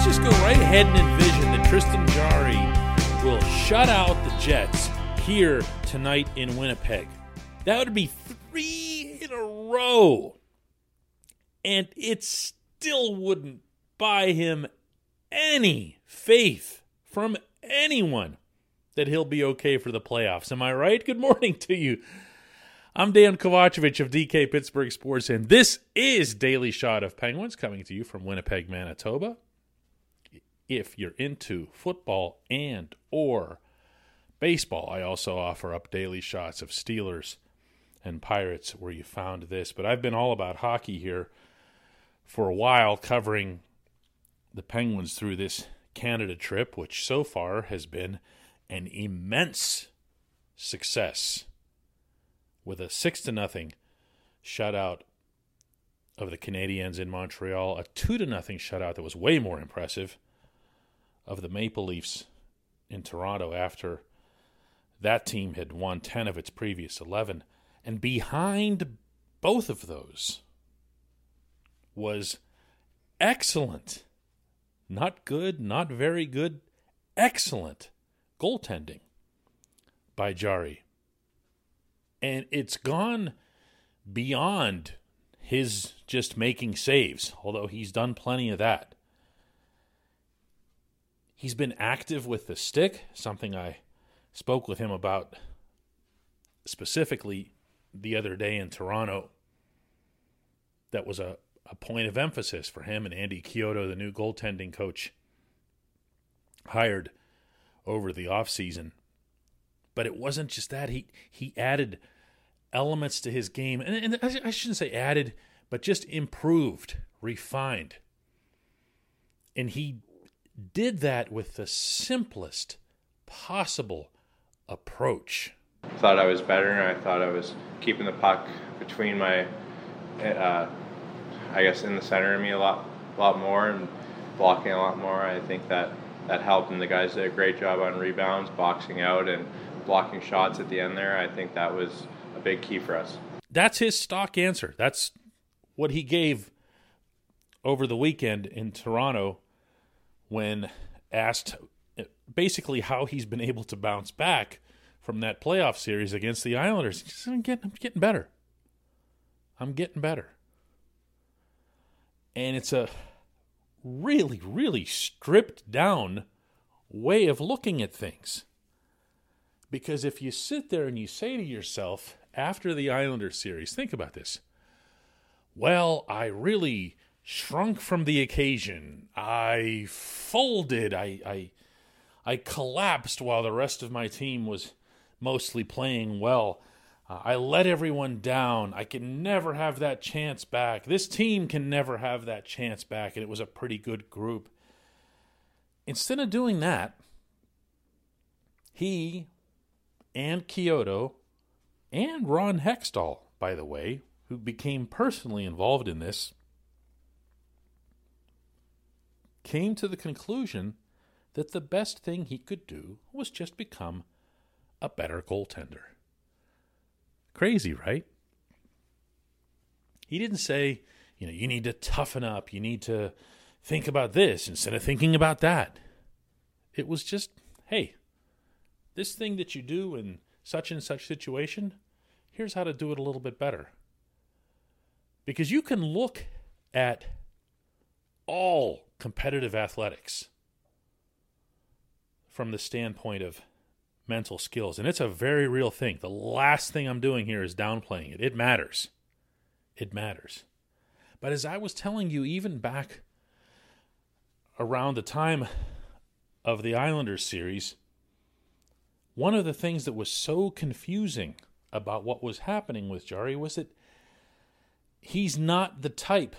let's just go right ahead and envision that Tristan Jarry will shut out the Jets here tonight in Winnipeg. That would be three in a row. And it still wouldn't buy him any faith from anyone that he'll be okay for the playoffs. Am I right? Good morning to you. I'm Dejan Kovacevic of DK Pittsburgh Sports, and this is Daily Shot of Penguins coming to you from Winnipeg, Manitoba. If you're into football and or baseball, I also offer up daily shots of Steelers and Pirates where you found this. But I've been all about hockey here for a while, covering the Penguins through this Canada trip, which so far has been an immense success with a six to nothing shutout of the Canadiens in Montreal, a two to nothing shutout that was way more impressive of the Maple Leafs in Toronto after that team had won 10 of its previous 11. And behind both of those was excellent, not good, not very good, excellent goaltending by Jarry. and it's gone beyond his just making saves, although he's done plenty of that. He's been active with the stick, something I spoke with him about specifically the other day in Toronto. That was a, a point of emphasis for him and Andy Chiodo, the new goaltending coach, hired over the offseason. But it wasn't just that. He he added elements to his game, and, and I shouldn't say added, but just improved, refined. And he did that with the simplest possible approach. Thought I was better, and I thought I was keeping the puck between my, uh, I guess, in the center of me a lot, a lot more, and blocking a lot more. I think that that helped, and the guys did a great job on rebounds, boxing out, and blocking shots at the end there. I think that was a big key for us. That's his stock answer. That's what he gave over the weekend in Toronto when asked uh, basically how he's been able to bounce back from that playoff series against the Islanders. He said, I'm getting, I'm getting better. I'm getting better. And it's a really, really stripped down way of looking at things. Because if you sit there and you say to yourself, after the Islander series, think about this. Well, I really shrunk from the occasion. I folded. I, I, I collapsed while the rest of my team was mostly playing well. Uh, I let everyone down. I can never have that chance back. This team can never have that chance back, and it was a pretty good group. Instead of doing that, he and Chiodo and Ron Hextall, by the way, who became personally involved in this, came to the conclusion that the best thing he could do was just become a better goaltender. Crazy, right? He didn't say, you know, you need to toughen up, you need to think about this instead of thinking about that. It was just, hey, this thing that you do in such and such situation, here's how to do it a little bit better. Because you can look at all competitive athletics from the standpoint of mental skills, and it's a very real thing. The last thing I'm doing here is downplaying it. It matters. It matters. But as I was telling you, even back around the time of the Islanders series, one of the things that was so confusing about what was happening with Jarry was that he's not the type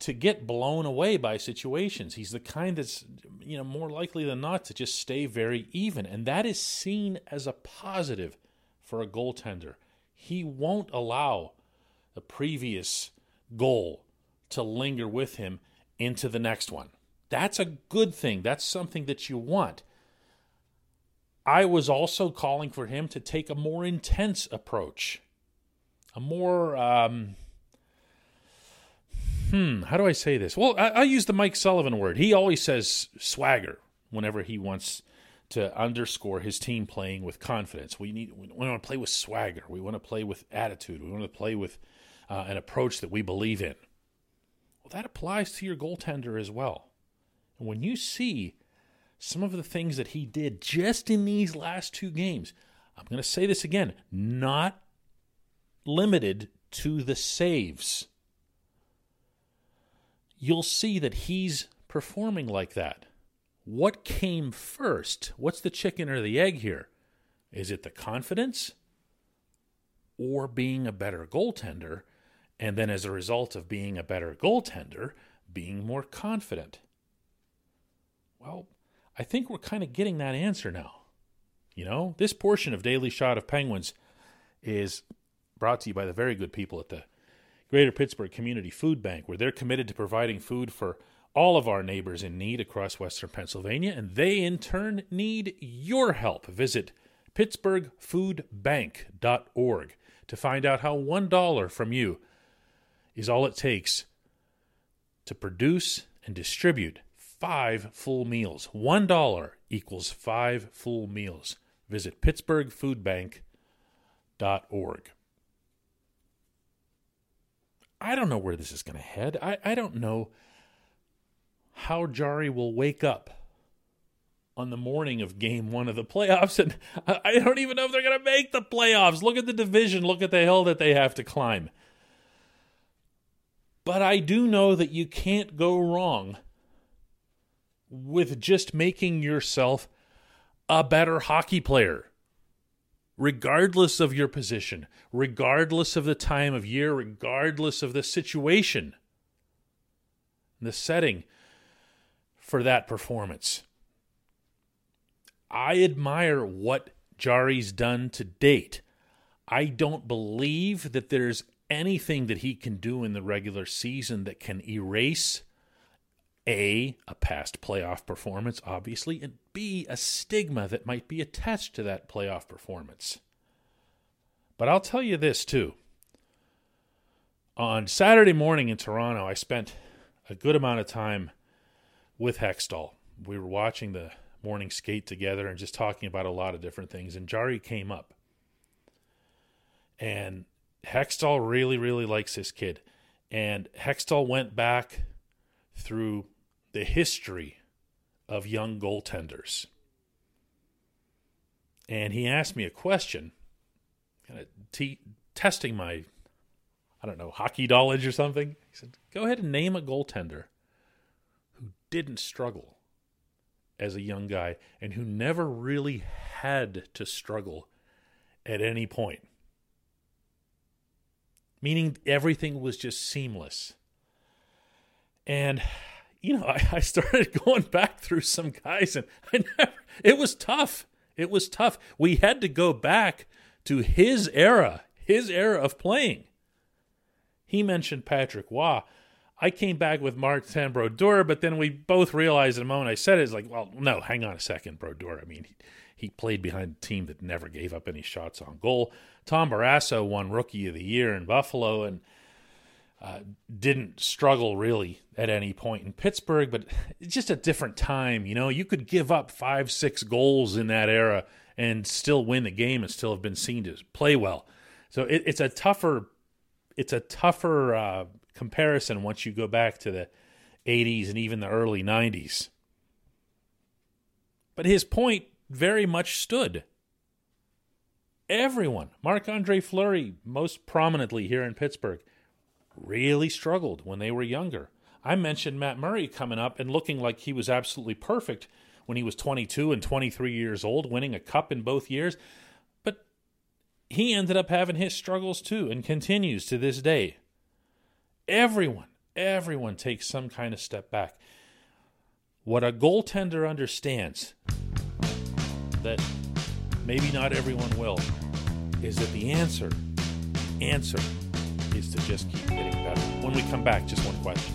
to get blown away by situations. He's the kind that's you know more likely than not to just stay very even, and that is seen as a positive for a goaltender. He won't allow the previous goal to linger with him into the next one. That's a good thing. That's something that you want. I was also calling for him to take a more intense approach, a more, um, hmm, how do I say this? Well, I, I use the Mike Sullivan word. He always says swagger whenever he wants to underscore his team playing with confidence. We need we want to play with swagger. We want to play with attitude. We want to play with uh, an approach that we believe in. Well, that applies to your goaltender as well. And when you see some of the things that he did just in these last two games, I'm going to say this again, not limited to the saves. You'll see that he's performing like that. What came first? What's the chicken or the egg here? Is it the confidence or being a better goaltender? And then, as a result of being a better goaltender, being more confident? Well, I think we're kind of getting that answer now. You know, this portion of Daily Shot of Penguins is brought to you by the very good people at the Greater Pittsburgh Community Food Bank, where they're committed to providing food for all of our neighbors in need across Western Pennsylvania, and they in turn need your help. Visit pittsburghfoodbank.org to find out how $1 from you is all it takes to produce and distribute five full meals. $1 equals five full meals. Visit pittsburghfoodbank.org. I don't know where this is going to head. I, I don't know how Jarry will wake up on the morning of game one of the playoffs. And I don't even know if they're going to make the playoffs. Look at the division, look at the hill that they have to climb. But I do know that you can't go wrong with just making yourself a better hockey player regardless of your position, regardless of the time of year, regardless of the situation, the setting for that performance. I admire what Jarry's done to date. I don't believe that there's anything that he can do in the regular season that can erase a, a past playoff performance, obviously, and B, a stigma that might be attached to that playoff performance. But I'll tell you this, too. On Saturday morning in Toronto, I spent a good amount of time with Hextall. We were watching the morning skate together and just talking about a lot of different things, and Jarry came up. And Hextall really, really likes this kid. And Hextall went back through the history of young goaltenders. And he asked me a question, kind of te- testing my, I don't know, hockey knowledge or something. He said, Go ahead and name a goaltender who didn't struggle as a young guy and who never really had to struggle at any point. Meaning everything was just seamless. And you know, I, I started going back through some guys, and I never. It was tough. It was tough. We had to go back to his era, his era of playing. He mentioned Patrick Roy. I came back with Martin Brodeur, but then we both realized in the moment I said it, it's like, well, no, hang on a second, Brodeur. I mean, he, he played behind a team that never gave up any shots on goal. Tom Barrasso won Rookie of the Year in Buffalo, and uh, didn't struggle really at any point in Pittsburgh, but it's just a different time. You know, you could give up five, six goals in that era and still win the game and still have been seen to play well. So it, it's a tougher, it's a tougher uh, comparison once you go back to the 80s and even the early 90s. But his point very much stood. Everyone, Marc Andre Fleury, most prominently here in Pittsburgh, really struggled when they were younger. I mentioned Matt Murray coming up and looking like he was absolutely perfect when he was 22 and 23 years old, winning a cup in both years. But he ended up having his struggles too and continues to this day. Everyone, everyone takes some kind of step back. What a goaltender understands that maybe not everyone will is that the answer, answer is to just keep getting better. When we come back, just one question.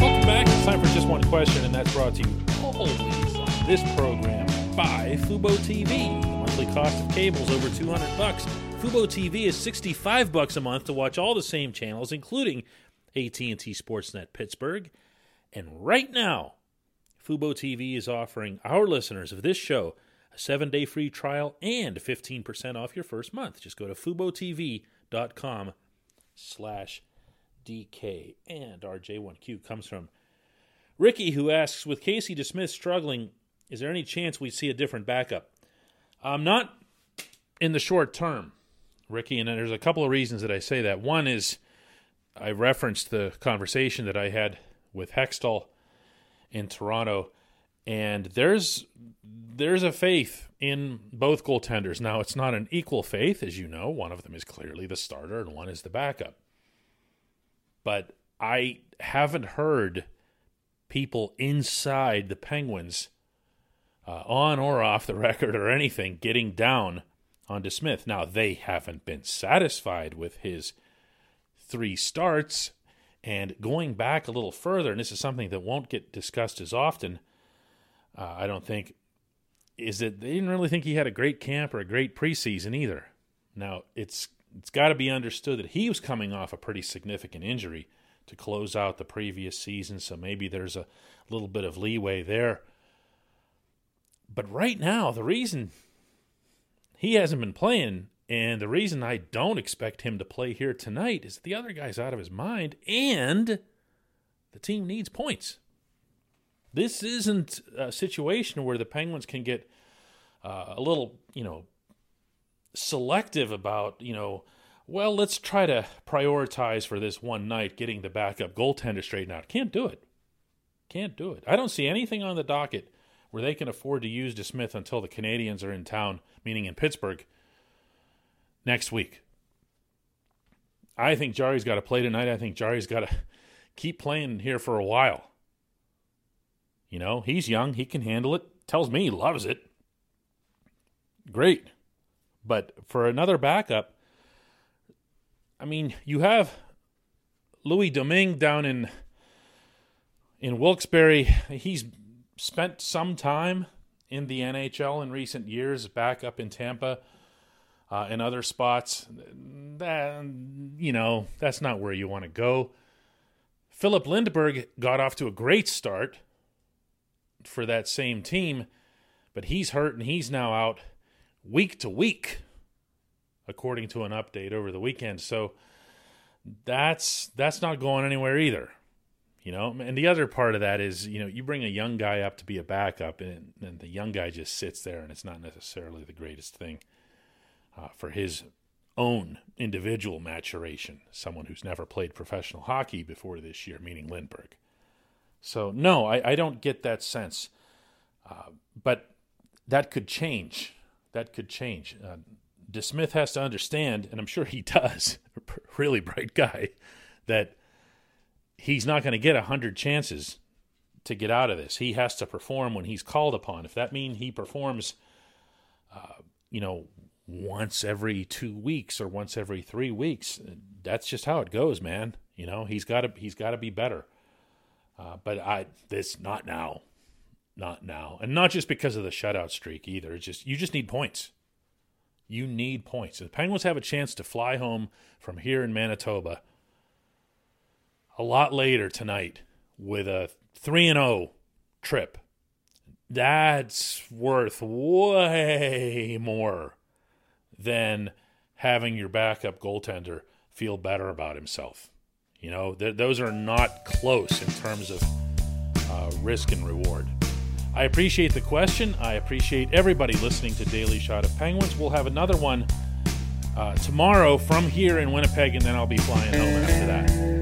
Welcome back. Time for just one question, and that's brought to you always on this program by Fubo TV Monthly cost of cable is over 200 bucks. Fubo TV is 65 bucks a month to watch all the same channels, including AT&T Sportsnet Pittsburgh. And right now, Fubo TV is offering our listeners of this show a seven-day free trial and 15% off your first month. Just go to FuboTV.com slash DK. And our J1Q comes from Ricky, who asks, with Casey DeSmith struggling, is there any chance we see a different backup? Um, not in the short term, Ricky, and there's a couple of reasons that I say that. One is I referenced the conversation that I had with Hextall in Toronto, and there's there's a faith in both goaltenders. Now it's not an equal faith, as you know. One of them is clearly the starter, and one is the backup. But I haven't heard people inside the Penguins, uh, on or off the record or anything, getting down on DeSmith. Now they haven't been satisfied with his three starts and going back a little further, and this is something that won't get discussed as often, uh, I don't think, is that they didn't really think he had a great camp or a great preseason either. Now, it's it's got to be understood that he was coming off a pretty significant injury to close out the previous season, so maybe there's a little bit of leeway there. But right now, the reason he hasn't been playing and the reason I don't expect him to play here tonight is the other guy's out of his mind and the team needs points. This isn't a situation where the Penguins can get uh, a little, you know, selective about, you know, well, let's try to prioritize for this one night getting the backup goaltender straightened out. Can't do it. Can't do it. I don't see anything on the docket where they can afford to use DeSmith until the Canadiens are in town, meaning in Pittsburgh, next week. I think Jarry's got to play tonight. I think Jarry's got to keep playing here for a while. You know, he's young, he can handle it. Tells me he loves it. Great. But for another backup, I mean, you have Louis Domingue down in in Wilkes-Barre. He's spent some time in the NHL in recent years, back up in Tampa uh, in other spots. That you know, that's not where you want to go. Filip Lindberg got off to a great start for that same team, but he's hurt and he's now out week to week, according to an update over the weekend. So that's that's not going anywhere either. You know, and the other part of that is, you know, you bring a young guy up to be a backup, and, and the young guy just sits there, and it's not necessarily the greatest thing uh, for his own individual maturation, someone who's never played professional hockey before this year, meaning Lindberg. So, no, I, I don't get that sense. Uh, but that could change. That could change. Uh, DeSmith has to understand, and I'm sure he does, really bright guy, that he's not going to get 100 chances to get out of this. He has to perform when he's called upon. If that means he performs, uh, you know, once every two weeks or once every three weeks. That's just how it goes, man. You know, he's got to he's got to be better. Uh, but I this not now, not now, and not just because of the shutout streak either. It's just you just need points. You need points. The Penguins have a chance to fly home from here in Manitoba a lot later tonight with a three and zero oh trip. That's worth way more than having your backup goaltender feel better about himself. You know, th- those are not close in terms of uh, risk and reward. I appreciate the question. I appreciate everybody listening to Daily Shot of Penguins. We'll have another one uh, tomorrow from here in Winnipeg, and then I'll be flying home after that.